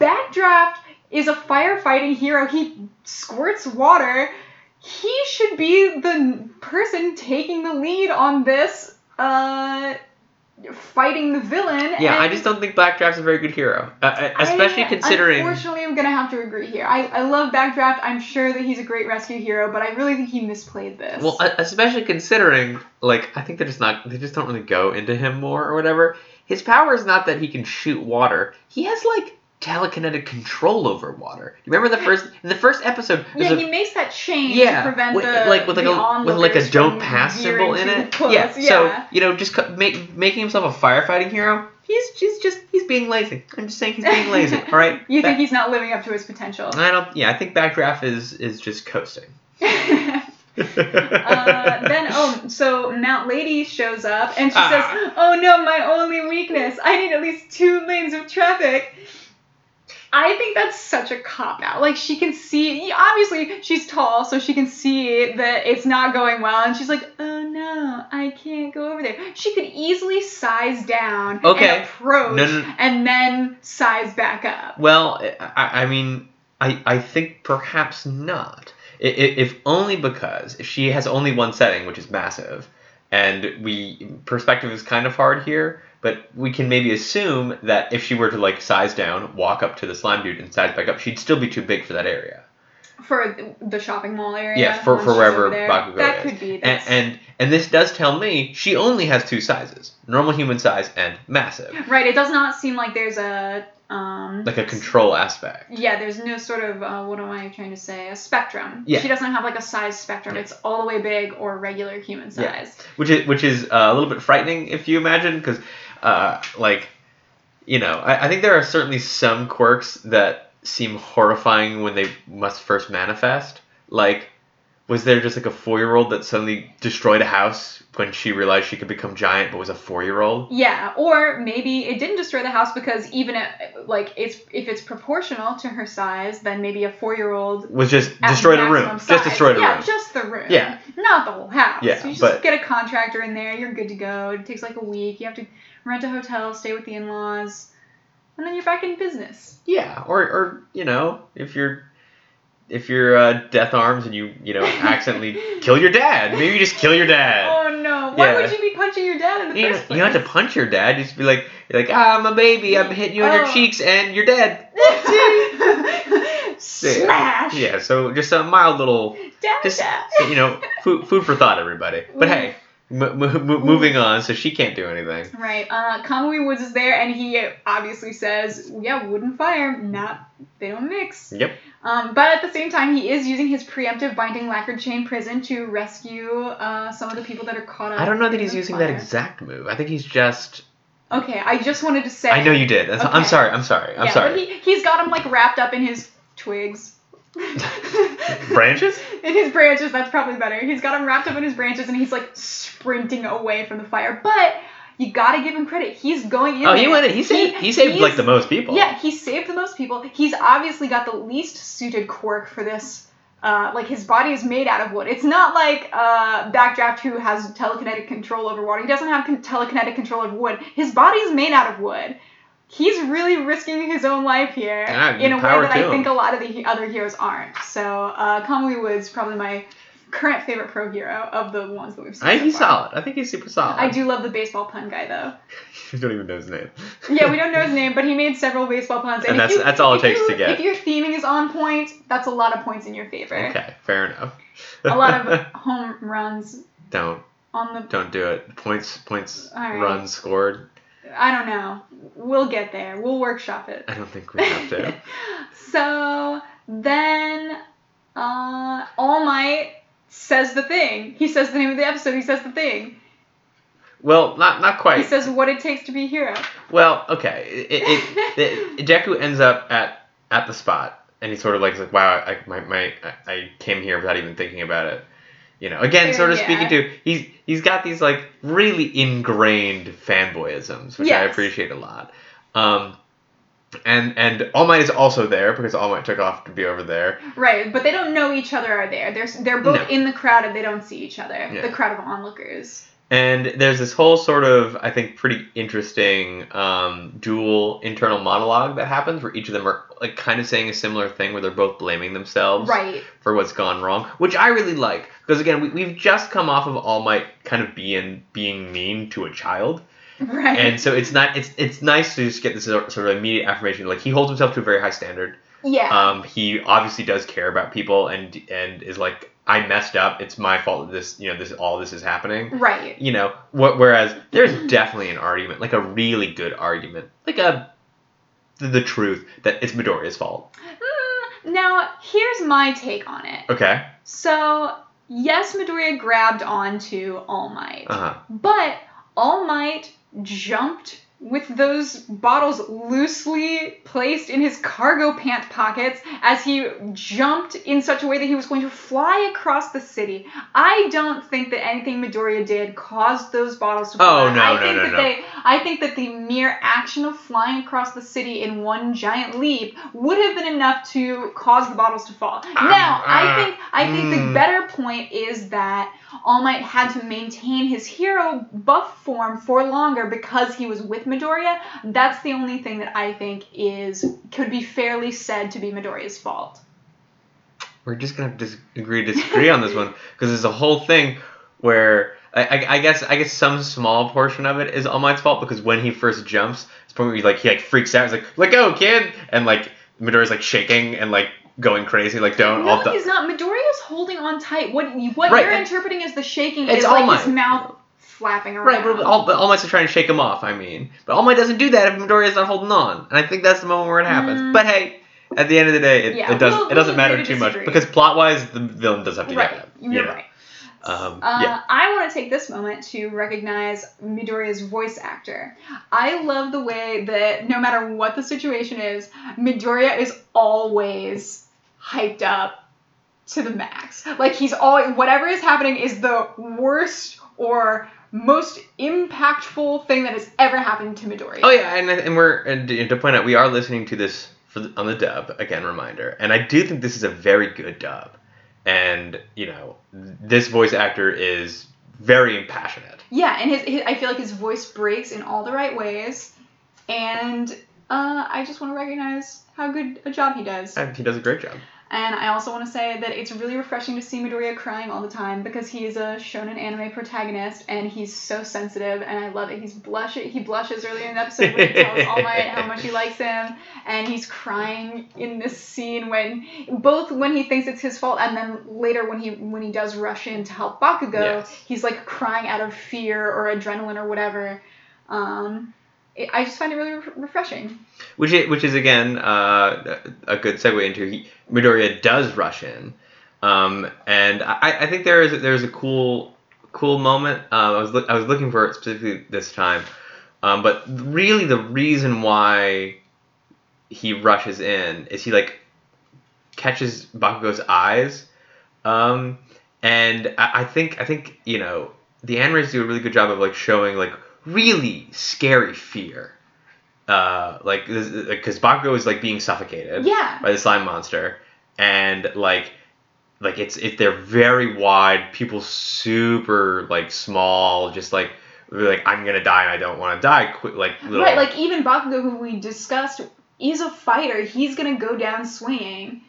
Backdraft is a firefighting hero. He squirts water. He should be the person taking the lead on this. Uh, fighting the villain. Yeah, I just don't think Blackdraft's a very good hero, uh, uh, especially I, considering. Unfortunately, I'm gonna have to agree here. I, I love Backdraft. I'm sure that he's a great rescue hero, but I really think he misplayed this. Well, uh, especially considering, like, I think they're just not. They just don't really go into him more or whatever. His power is not that he can shoot water. He has like telekinetic control over water. You remember the first in the first episode? yeah, a- he makes that change yeah, to prevent with, the like with like a with like a don't pass symbol in it. Yeah, yeah. so you know, just co- make, making himself a firefighting hero. He's he's just he's being lazy. I'm just saying he's being lazy. All right. you think he's not living up to his potential? I don't. Yeah, I think Backdraft is is just coasting. uh, then oh, so Mount Lady shows up and she Ah. says, "Oh no, my only weakness. I need at least two lanes of traffic." I think that's such a cop out. Like she can see, obviously she's tall, so she can see that it's not going well, and she's like, "Oh no, I can't go over there." She could easily size down Okay. and approach, No, no, no. and then size back up. Well, I, I mean, I, I think perhaps not. If only because she has only one setting, which is massive, and we perspective is kind of hard here. But we can maybe assume that if she were to like size down, walk up to the slime dude, and size back up, she'd still be too big for that area. For the shopping mall area. Yeah, for- for wherever. Bakugo That is. could be. And, and and this does tell me she only has two sizes: normal human size and massive, Right, it does not seem like there's a um like a control aspect. yeah, there's no sort of uh, what am I trying to say? A spectrum. Yeah. She doesn't have like a size spectrum. Yeah. It's all the way big or regular human size. Yeah. which is which is uh, a little bit frightening if you imagine because uh, like you know I, I think there are certainly some quirks that seem horrifying when they must first manifest like was there just like a four year old that suddenly destroyed a house when she realized she could become giant but was a four year old Yeah, or maybe it didn't destroy the house because even if, like it's if it's proportional to her size, then maybe a four year old was just destroyed a room just destroyed a yeah, room just the room. Yeah. Not the whole house. Yeah, you just but- get a contractor in there, you're good to go. It takes like a week. You have to rent a hotel, stay with the in laws, and then you're back in business. yeah or or you know if you're if you're uh, death arms and you you know accidentally kill your dad maybe you just kill your dad Oh no! Why Yeah. would you be punching your dad in the You, first you place? don't have to punch your dad. You just be like, you're like, ah, I'm a baby. I'm hitting you in your Oh. cheeks, and you're dead. Smash! Yeah. So just a mild little, Dad, just dad. you know, food, food for thought, everybody. But hey, m- m- m- moving on. So she can't do anything. Right. Uh, Kamui Woods is there, and he obviously says, "Yeah, wood and fire, not they don't mix." Yep. Um, but at the same time, he is using his preemptive binding lacquered chain prison to rescue uh, some of the people that are caught up. I don't know that he's using that exact move. I think he's just. Okay, I just wanted to say. I know you did. That's- I'm sorry. I'm sorry. I'm yeah, sorry. But he he's got him like wrapped up in his twigs. Branches? In his branches, that's probably better. He's got him wrapped up in his branches and he's like sprinting away from the fire. But you gotta give him credit. He's going in. Oh, he went in. He saved. He, saved like the most people. Yeah, he saved the most people. He's obviously got the least suited quirk for this. Uh, like his body is made out of wood. It's not like uh, Backdraft who has telekinetic control over water. He doesn't have con- telekinetic control over wood. His body is made out of wood. He's really risking his own life here Yeah, in a way that I him. think a lot of the other heroes aren't. So uh, Kamui Wood's probably my current favorite pro hero of the ones that we've seen. I think so he's far. solid. I think he's super solid. I do love the baseball pun guy though. you don't even know his name. Yeah, we don't know his name, but he made several baseball puns. And if that's- you- that's all it takes you- to get. If your theming is on point, that's a lot of points in your favor. Okay, fair enough. A lot of home runs don't on the. don't do it. Points points right. runs scored. I don't know. We'll get there. We'll workshop it. I don't think we have to. so then, uh, All Might says the thing. He says the name of the episode. He says the thing. well, not not quite. He says what it takes to be a hero. well, okay. It, it, it, Deku ends up at at the spot, and he sort of like, like wow, I, my, my, I- I came here without even thinking about it. You know, again, sort of Yeah. speaking to he's he's got these like really ingrained fanboyisms, which I appreciate a lot. Um, and and All Might is also there because All Might took off to be over there. Right, but they don't know each other are there. They're they're both No. in the crowd and they don't see each other. Yeah. The crowd of onlookers. And there's this whole sort of, I think, pretty interesting um, dual internal monologue that happens where each of them are like kind of saying a similar thing where they're both blaming themselves Right. for what's gone wrong, which I really like because again, we, we've just come off of All Might kind of being being mean to a child, Right. And so it's not it's it's nice to just get this sort of immediate affirmation. Like he holds himself to a very high standard. yeah. Um, he obviously does care about people and and is like I messed up. It's my fault that this you know this all this is happening. right. You know. Wh- whereas there's definitely an argument, like a really good argument, like a the, the truth that it's Midoriya's fault. Mm, now, here's my take on it. Okay. So, yes, Midoriya grabbed onto All Might, Uh huh. but All Might jumped with those bottles loosely placed in his cargo pant pockets as he jumped in such a way that he was going to fly across the city. I don't think that anything Midoriya did caused those bottles to Oh, no, I no, think no, that no. they I think that the mere action of flying across the city in one giant leap would have been enough to cause the bottles to fall. now, I uh, think I think the mm. better point is that All Might had to maintain his hero buff form for longer because he was with Midoriya. That's the only thing that I think is could be fairly said to be Midoriya's fault. We're just gonna have to disagree disagree on this one because there's a whole thing where I, I, I guess I guess some small portion of it is All Might's fault because when he first jumps, it's he like he like freaks out. He's like, "Let go, kid!" and like Midoriya's like shaking and like going crazy. Like, don't. No, all the- he's not. Midoriya's holding on tight. What what Right, you're and- interpreting as the shaking It's is All like his mouth flapping around. Right, but All, but All Might's trying to shake him off. I mean, but All Might doesn't do that if Midoriya's not holding on, and I think that's the moment where it happens. Mm. But hey, at the end of the day, it, Yeah, it does we'll- it doesn't we'll matter to too much because plot wise, the villain does have to right, get him. you're you know? right. Um, Uh, yeah. I want to take this moment to recognize Midoriya's voice actor. I love the way that no matter what the situation is, Midoriya is always hyped up to the max. Like he's all whatever is happening is the worst or most impactful thing that has ever happened to Midori. Oh yeah, and and we're and to point out we are listening to this for the, on the dub again. Reminder, and I do think this is a very good dub, and you know this voice actor is very passionate. Yeah, and his, his I feel like his voice breaks in all the right ways, and uh, I just want to recognize how good a job he does. And he does a great job. And I also want to say that it's really refreshing to see Midoriya crying all the time because he is a shonen anime protagonist and he's so sensitive and I love it. He's blush he blushes earlier in the episode when he tells All Might how much he likes him and he's crying in this scene when both when he thinks it's his fault and then later when he when he does rush in to help Bakugo, Yes. he's like crying out of fear or adrenaline or whatever. Um, it, I just find it really re- refreshing. Which is, which is again uh, a good segue into he, Midoriya does rush in, um, and I, I think there is there's a cool cool moment. Um, I was look, I was looking for it specifically this time, um, but really the reason why he rushes in is he like catches Bakugo's eyes, um, and I, I think I think you know the animators do a really good job of like showing like really scary fear. Uh, like, because Bakugo is like being suffocated Yeah. by the slime monster, and like, like it's it they're very wide. People super like small, just like like I'm gonna die and I don't want to die. Quick, like little. Right, like even Bakugo, who we discussed, is a fighter. He's gonna go down swinging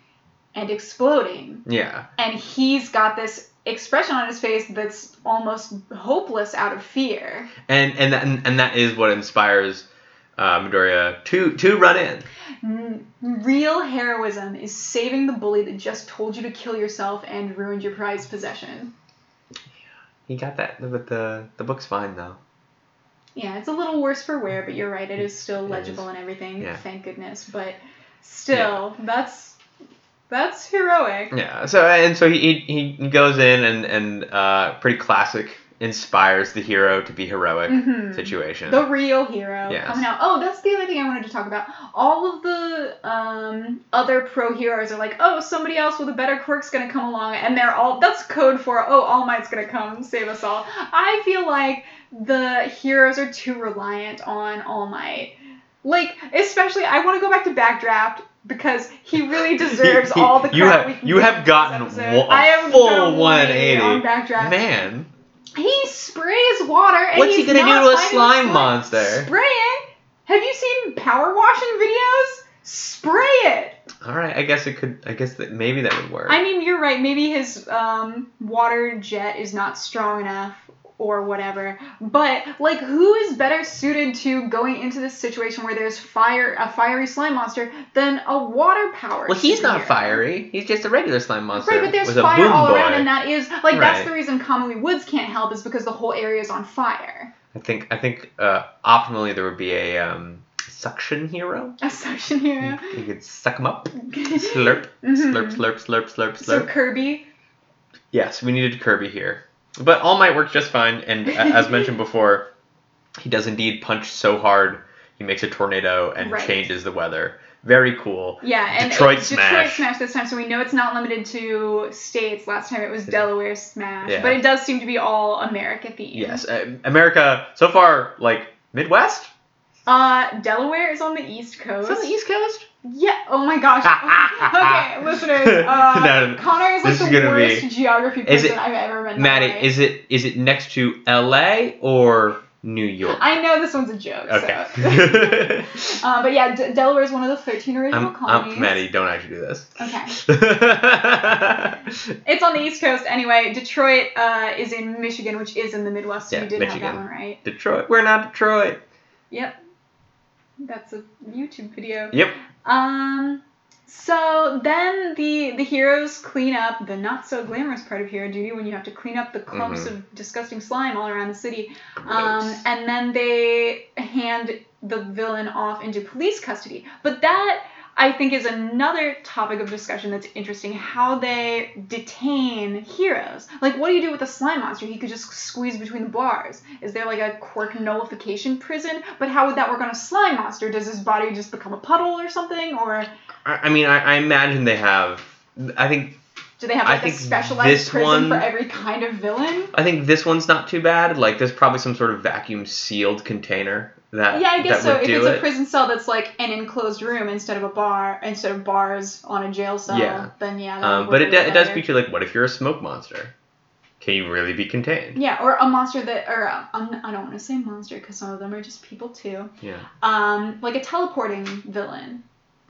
and exploding, yeah, and he's got this expression on his face that's almost hopeless out of fear. and and that, and that is what inspires uh, Midoriya to to run in. Real heroism is saving the bully that just told you to kill yourself and ruined your prized possession. He got that, but the the book's fine though. Yeah, it's a little worse for wear, but you're right. It is still It legible is. and everything. Yeah. Thank goodness. But still, that's that's heroic. Yeah. So and so he he, he goes in and and uh, pretty classic inspires the hero to be heroic Mhm. situation. The real hero Yes. coming out. Oh, that's the other thing I wanted to talk about. All of the um, other pro heroes are like, oh, somebody else with a better quirk's gonna come along, and they're all. That's code for oh, All Might's gonna come save us all. I feel like the heroes are too reliant on All Might. Like, especially, I want to go back to Backdraft because he really deserves He- all the you have- we can you have gotten episode. wa- a I have full 180. on Backdraft. Man, He sprays water and What's he gonna do to a slime slime. monster? Spray it. Have you seen power washing videos? Spray it. all right. I guess it could. I guess that maybe that would work. I mean, you're right. Maybe his um, water jet is not strong enough, or whatever. But like, who is better suited to going into this situation where there's fire, a fiery slime monster, than a water powered? Well, he's not fiery. He's just a regular slime monster. Right, but there's with fire all boy. around, and that is like that's the reason Kamui Woods can't help is because the whole area is on fire. I think I think uh, optimally there would be a um, suction hero. A suction hero. You could suck him up, slurp, Mhm. slurp, slurp, slurp, slurp, So slurp. Kirby. Yes, we needed Kirby here, but All Might works just fine. And as mentioned before, he does indeed punch so hard he makes a tornado and Right. changes the weather. Very cool. Yeah, and Detroit it- Smash. Detroit Smash this time, so we know it's not limited to states. Last time it was Delaware Smash, Yeah. but it does seem to be all America themed. Yes, uh, America so far like Midwest. Uh, Delaware is on the East Coast. It's on the East Coast. Yeah. Oh my gosh. okay, listeners. Uh, No, no, Connor is like this is the gonna be- worst geography person it- I've ever met. Maddie, is it is it next to L.A. or New York? I know this one's a joke. Okay. So. uh, but yeah, D- Delaware is one of the 13 original I'm, colonies. I'm Maddie. Don't actually do this. Okay. It's on the East Coast anyway. Detroit uh, is in Michigan, which is in the Midwest. So Yeah, you did have Michigan. that one right. Detroit. We're not Detroit. Yep. That's a YouTube video. Yep. Um. So then the the heroes clean up the not so glamorous part of hero duty when you have to clean up the clumps Mhm. of disgusting slime all around the city. Um, and then they hand the villain off into police custody. But that I think is another topic of discussion that's interesting. How they detain heroes. Like, what do you do with a slime monster? He could just squeeze between the bars. Is there like a quirk nullification prison? But how would that work on a slime monster? Does his body just become a puddle or something? Or I, I mean, I, I imagine they have. I think do they have like a specialized prison one- for every kind of villain? I think this one's not too bad. Like, there's probably some sort of vacuum sealed container that Yeah, I guess so. If it's it. a prison cell that's like an enclosed room instead of a bar, instead of bars on a jail cell, Yeah. then yeah. Um, but it, do- it does feature like, what if you're a smoke monster? Can you really be contained? Yeah, or a monster that, or um, I don't want to say monster because some of them are just people too. Yeah. Um, like a teleporting villain.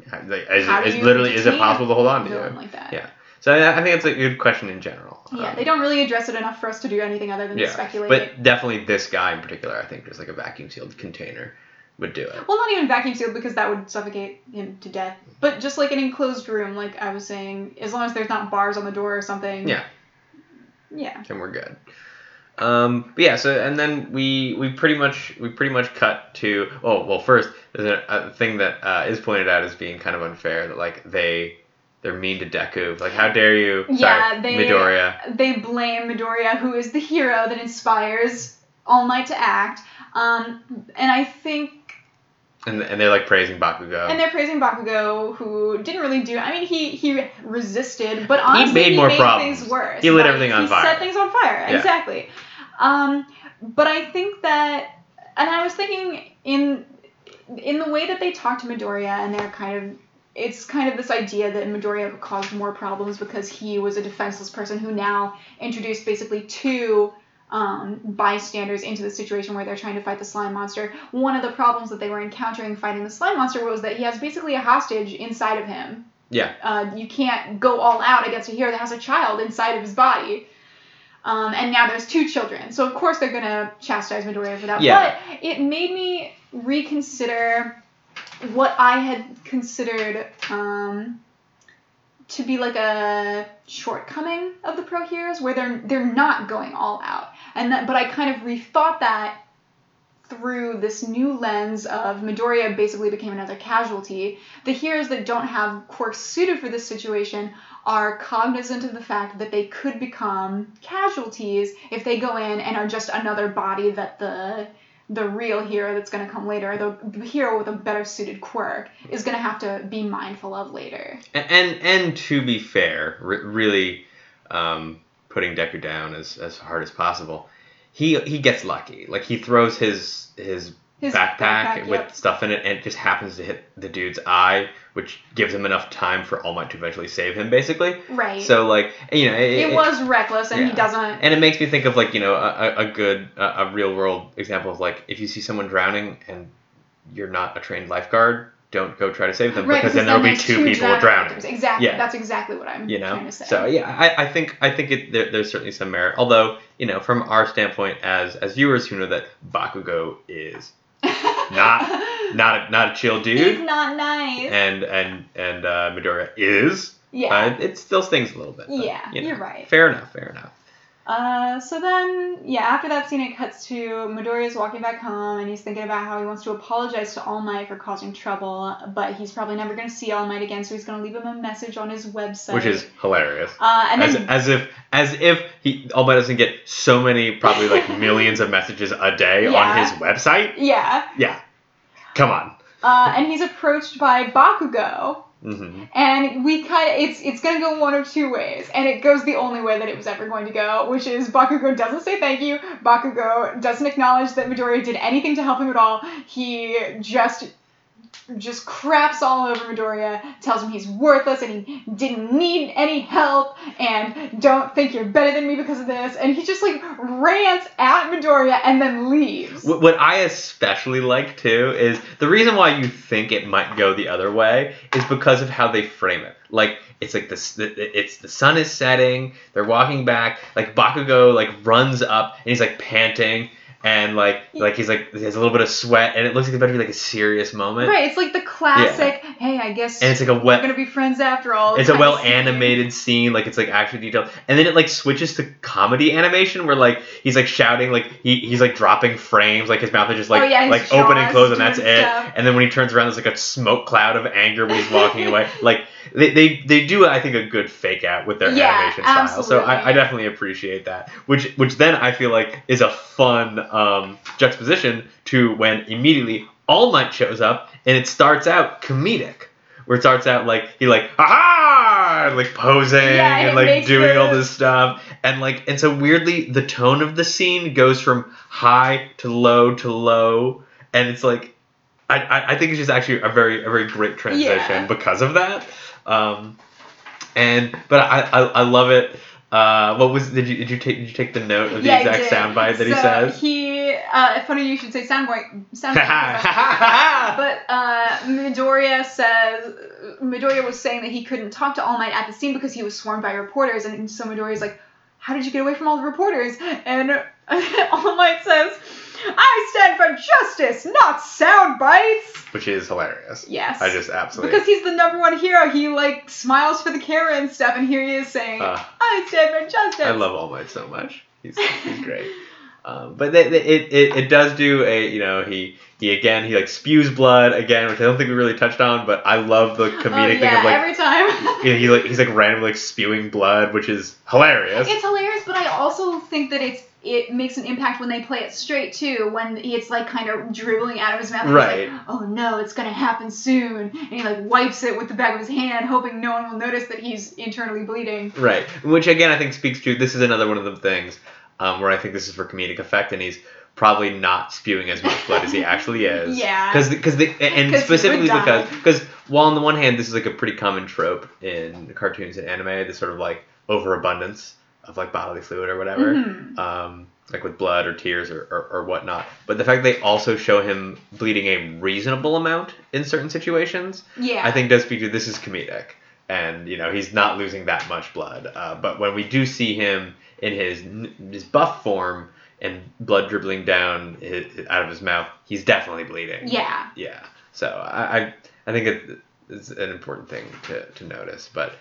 Yeah, Like, is, How it, do is you literally is it possible to hold on to? Villain like that. Yeah. So I, I think it's a good question in general. Yeah, Um, they don't really address it enough for us to do anything other than Yeah, speculate. But definitely this guy in particular, I think just like a vacuum sealed container would do it. Well, not even vacuum sealed because that would suffocate him to death. But just like an enclosed room, like I was saying, as long as there's not bars on the door or something. Yeah. Yeah. and we're good. Um, but yeah, so and then we we pretty much we pretty much cut to oh well first there's a, a thing that uh, is pointed out as being kind of unfair that like they they're mean to Deku like how dare you Yeah, sorry they- Midoriya They blame Midoriya, who is the hero that inspires All Might to act. Um, and I think and and they're like praising Bakugo And they're praising Bakugo, who didn't really do. I mean, he he resisted, but honestly, he made more made problems. things worse. He lit Right, everything on he fire. He set things on fire. Yeah. Exactly. Um, but I think that, and I was thinking in in the way that they talk to Midoriya, and they're kind of. It's kind of this idea that Midoriya caused more problems because he was a defenseless person who now introduced basically two um, bystanders into the situation where they're trying to fight the slime monster. One of the problems that they were encountering fighting the slime monster was that he has basically a hostage inside of him. Yeah. Uh, you can't go all out against a hero that has a child inside of his body. Um, and now there's two children. So of course they're gonna chastise Midoriya for that. Yeah. But it made me reconsider what I had considered um, to be like a shortcoming of the pro heroes, where they're they're not going all out. And that, but I kind of rethought that through this new lens of Midoriya basically became another casualty. The heroes that don't have quirks suited for this situation are cognizant of the fact that they could become casualties if they go in and are just another body that the the real hero that's going to come later, the, hero with a better suited quirk, is going to have to be mindful of later. and and, and to be fair re- really um, putting Deku down as, as hard as possible he he gets lucky like he throws his his His backpack, backpack, with yep. stuff in it and it just happens to hit the dude's eye, which gives him enough time for All Might to eventually save him, basically. Right. So like you know, it, it, was reckless, and yeah. he doesn't. and it makes me think of like you know a, a good a, a real world example of like if you see someone drowning and you're not a trained lifeguard, don't go try to save them Right, because then there'll be two people drowning drowning. victims. Exactly. Yeah. That's exactly what I'm You know, trying to say. so yeah, I, I think I think it, there, there's certainly some merit. Although you know, from our standpoint as as viewers who know that Bakugo is not not a, not a chill dude. He's not nice. and and and uh, Midoriya is, yeah. uh, it still stings a little bit. but, yeah, you know, you're right. Fair enough. Fair enough. Uh, so then, yeah, after that scene, it cuts to Midoriya's walking back home, and he's thinking about how he wants to apologize to All Might for causing trouble, but he's probably never going to see All Might again, so he's going to leave him a message on his website. Which is hilarious. Uh, and As, then, as if as if he All Might doesn't get so many probably like millions of messages a day on his website. yeah, Yeah. Come on. uh, and he's approached by Bakugo, hmm and we kind of it's it's gonna go one of two ways, and it goes the only way that it was ever going to go, which is Bakugo doesn't say thank you. Bakugo doesn't acknowledge that Midoriya did anything to help him at all. He just just craps all over Midoriya, tells him he's worthless and he didn't need any help, and don't think you're better than me because of this. And he just like rants at Midoriya and then leaves. What, I especially like too is the reason why you think it might go the other way is because of how they frame it. Like it's like this, it's the sun is setting. They're walking back. Like Bakugo like runs up and he's like panting and like like he's like he has a little bit of sweat and it looks like it's about to be like a serious moment. Right, it's like the classic, hey, I guess And it's like a we're gonna be friends after all. it's a well animated scene. like it's like actually detailed. And then it like switches to comedy animation where like he's like shouting like he, he's like dropping frames like his mouth is just like Oh, yeah, like open and close and that's it. stuff. and then when he turns around there's like a smoke cloud of anger when he's walking away. Like they, they they do i think a good fake out with their Yeah, animation style. So I, I definitely appreciate that which which then i feel like is a fun um juxtaposition to when immediately all might shows up and it starts out comedic where it starts out like he like aha! like posing Yeah, and and like doing the- all this stuff. And like and so weirdly the tone of the scene goes from high to low to low. And it's like I, I, I think it's just actually a very a very great transition Yeah. because of that. Um and but I, I, I love it uh what was did you did you take did you take the note of the Yeah, exact soundbite that he So says He, uh, funny you should say soundbite. Soundbite. but uh, Midoriya says Midoriya was saying that he couldn't talk to All Might at the scene because he was swarmed by reporters, and so Midoriya's like, "How did you get away from all the reporters?" And All Might says, "I stand for justice, not sound bites." which is hilarious Yes. I just absolutely because he's the number one hero. He like smiles for the camera and stuff, and here he is saying, Uh, "I stand for justice." I love All Might so much. He's, he's great. Um, but they, it, it, it does do a you know he he again he like spews blood again which I don't think we really touched on but I love the Oh, comedic yeah, thing of like every time. you know, he like he's like randomly like spewing blood which is hilarious. It's hilarious, but I also think that it's it makes an impact when they play it straight too. When it's like kind of dribbling out of his mouth. Right. like, oh no, it's gonna happen soon, and he like wipes it with the back of his hand, hoping no one will notice that he's internally bleeding. Right, which again I think speaks to this is another one of the things um, where I think this is for comedic effect, and he's probably not spewing as much blood as he actually is. Yeah. Because because and 'Cause specifically because because while on the one hand this is like a pretty common trope in cartoons and anime, this sort of like overabundance of like bodily fluid or whatever. Mhm. Um, like with blood or tears or, or, or whatnot. But the fact they also show him bleeding a reasonable amount in certain situations Yeah. I think does speak to this is comedic, and you know he's not losing that much blood. Uh, but when we do see him in his his buff form and blood dribbling down his, out of his mouth, he's definitely bleeding. Yeah. Yeah. So I I, I think it, it's an important thing to, to notice, but.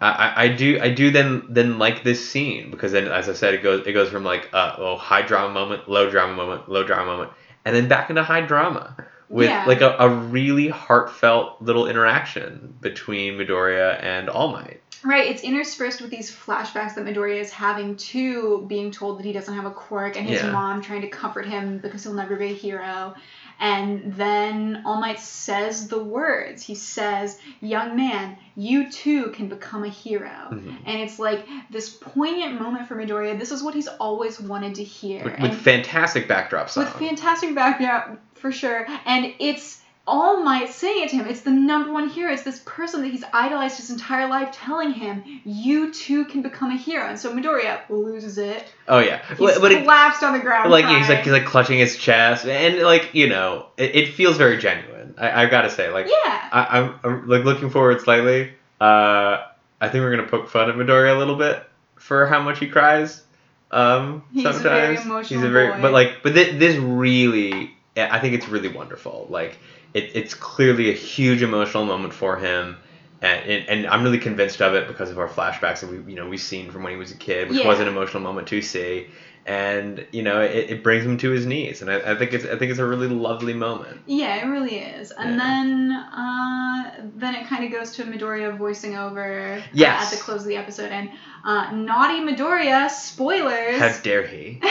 I, I- do I do then then like this scene because then as I said it goes it goes from like uh oh high drama moment low drama moment low drama moment and then back into high drama with Yeah. like a, a really heartfelt little interaction between Midoriya and All Might. Right, it's interspersed with these flashbacks that Midoriya is having to being told that he doesn't have a quirk and his Yeah. mom trying to comfort him because he'll never be a hero. And then All Might says the words. He says, Young man, you too can become a hero. Mhm. And it's like this poignant moment for Midoriya. This is what he's always wanted to hear. With, with fantastic backdrop song. with fantastic background for sure and it's all might saying it to him it's the number one hero it's this person that he's idolized his entire life telling him you too can become a hero and so midoriya loses it oh yeah, he's but, but it, collapsed on the ground like he's like he's like clutching his chest and like you know it, it feels very genuine. I, I gotta say, like, Yeah. I, I'm, I'm like looking forward slightly. Uh, I think we're gonna poke fun at Midoriya a little bit for how much he cries. Um, He's a sometimes very emotional he's a very, boy. but like, but thi- this really, I think it's really wonderful. Like, it, it's clearly a huge emotional moment for him. And, and, and I'm really convinced of it because of our flashbacks that we you know we've seen from when he was a kid, which Yeah. was an emotional moment to see, and you know it, it brings him to his knees, and I, I think it's I think it's a really lovely moment. Yeah, it really is. And Yeah. then uh, then it kind of goes to Midoriya voicing over uh, Yes. at the close of the episode. And uh, naughty Midoriya, spoilers. How dare he?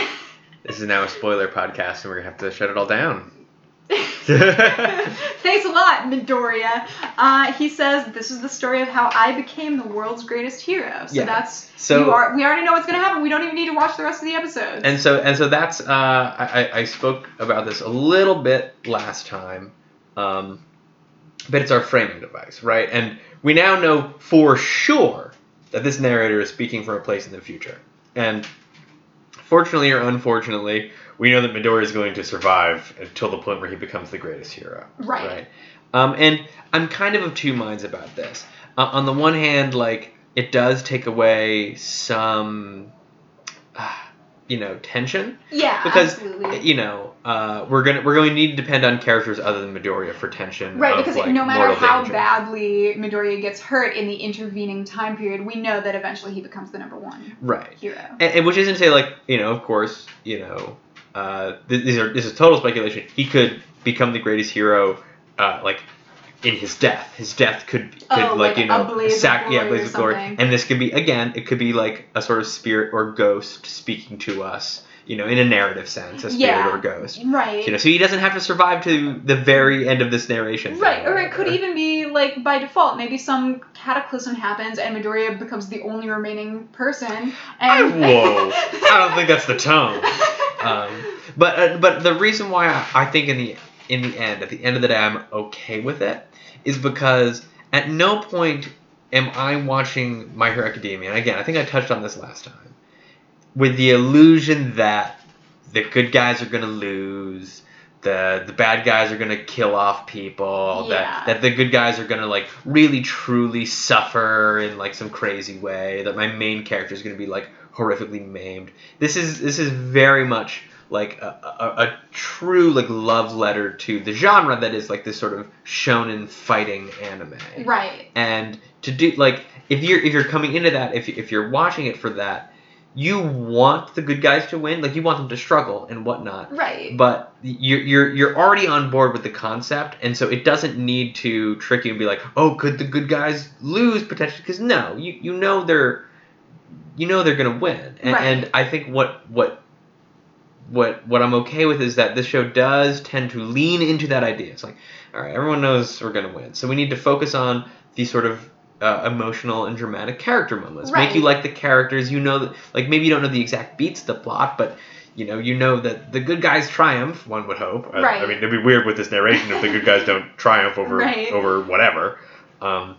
This is now a spoiler podcast, and we're gonna have to shut it all down. Thanks a lot, Midoriya. Uh, he says this is the story of how I became the world's greatest hero. So Yeah. that's So- you are, we already know what's gonna happen. We don't even need to watch the rest of the episodes. And so and so that's uh, I, I- I spoke about this a little bit last time, um, but it's our framing device, right? And we now know for sure that this narrator is speaking from a place in the future. And fortunately or unfortunately, we know that Midori is going to survive until the point where he becomes the greatest hero. Right. Right. Um, and I'm kind of of two minds about this. Uh, on the one hand, like it does take away some, uh, you know, tension yeah, because absolutely. you know uh, we're gonna we're going to need to depend on characters other than Midoriya for tension. Right, of, because like, no matter how danger. badly Midoriya gets hurt in the intervening time period, we know that eventually he becomes the number one Right. hero. And, and which isn't to say like you know of course you know uh, these are this is total speculation. He could become the greatest hero uh, like in his death. His death could could Oh, like, like you know blaze of sac- yeah blaze of glory. And this could be again it could be like a sort of spirit or ghost speaking to us. You know in a narrative sense, a spirit Yeah. or ghost. Right. You know, so he doesn't have to survive to the very end of this narration. Right, or it could even be like by default. Maybe some cataclysm happens and Midoriya becomes the only remaining person. I- And whoa! I don't think that's the tone. Um, but uh, but the reason why I, I think in the in the end, at the end of the day, I'm okay with it, is because at no point am I watching My Hero Academia. And again, I think I touched on this last time, with the illusion that the good guys are gonna lose. The, the bad guys are gonna kill off people. Yeah. That that the good guys are gonna like really truly suffer in like some crazy way. That my main character is gonna be like horrifically maimed. This is this is very much like a, a, a true like love letter to the genre that is like this sort of shonen fighting anime. right. And to do like if you're if you're coming into that if if you're watching it for that, you want the good guys to win. Like you want them to struggle and whatnot Right. but you're you're you're already on board with the concept, and so it doesn't need to trick you and be like, oh, could the good guys lose potentially? Because no, you you know they're you know they're gonna win, and, Right. and I think what what what what I'm okay with is that this show does tend to lean into that idea. It's like, all right, everyone knows we're gonna win, so we need to focus on the sort of uh, emotional and dramatic character moments. Make you like the characters. You know that, like maybe you don't know the exact beats of the plot, but you know you know that the good guys triumph. One would hope. I- I, mean, it'd be weird with this narration if the good guys don't triumph over Right. over whatever. Um,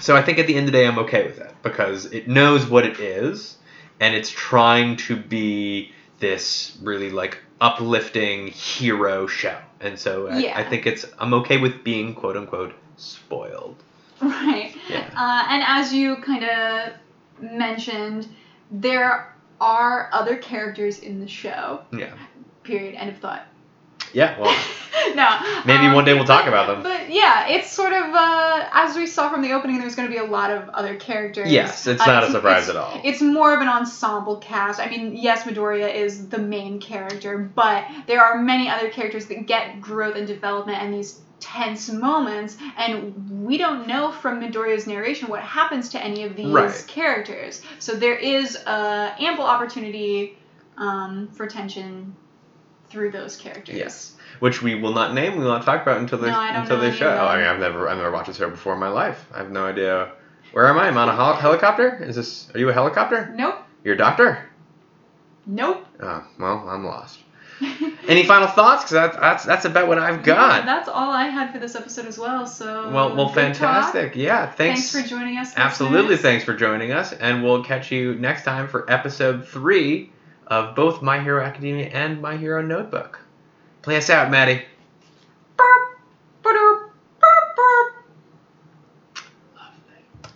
so I think at the end of the day, I'm okay with it because it knows what it is, and it's trying to be this really like uplifting hero show. And so I, Yeah. I think it's I'm okay with being quote unquote spoiled. Right. Yeah. Uh, and as you kind of mentioned, there are other characters in the show. Yeah. Period. End of thought. Yeah. Well, no. maybe um, one day we'll talk but- about them. But yeah, it's sort of uh, as we saw from the opening, there's going to be a lot of other characters. Yes, it's Uh, not a surprise at all. It's more of an ensemble cast. I mean, yes, Midoriya is the main character, but there are many other characters that get growth and development and these tense moments, and we don't know from Midoriya's narration what happens to any of these Right. characters. So there is uh, ample opportunity um, for tension through those characters. Yes. Which we will not name. We will not talk about until they No, until they show. them. I mean, I've never I've never watched this show before in my life. I have no idea. Where am I? I'm on a hel- helicopter. Is this? Are you a helicopter? Nope. You're a doctor. Nope. Oh well, I'm lost. Any final thoughts? Because that's that's that's about what I've Yeah, got. that's all I had for this episode as well. So well, well, good talk. fantastic. Yeah, thanks. Thanks for joining us. Absolutely, listeners. thanks for joining us, and we'll catch you next time for episode three of both My Hero Academia and My Hero Notebook. Play us out, Maddie.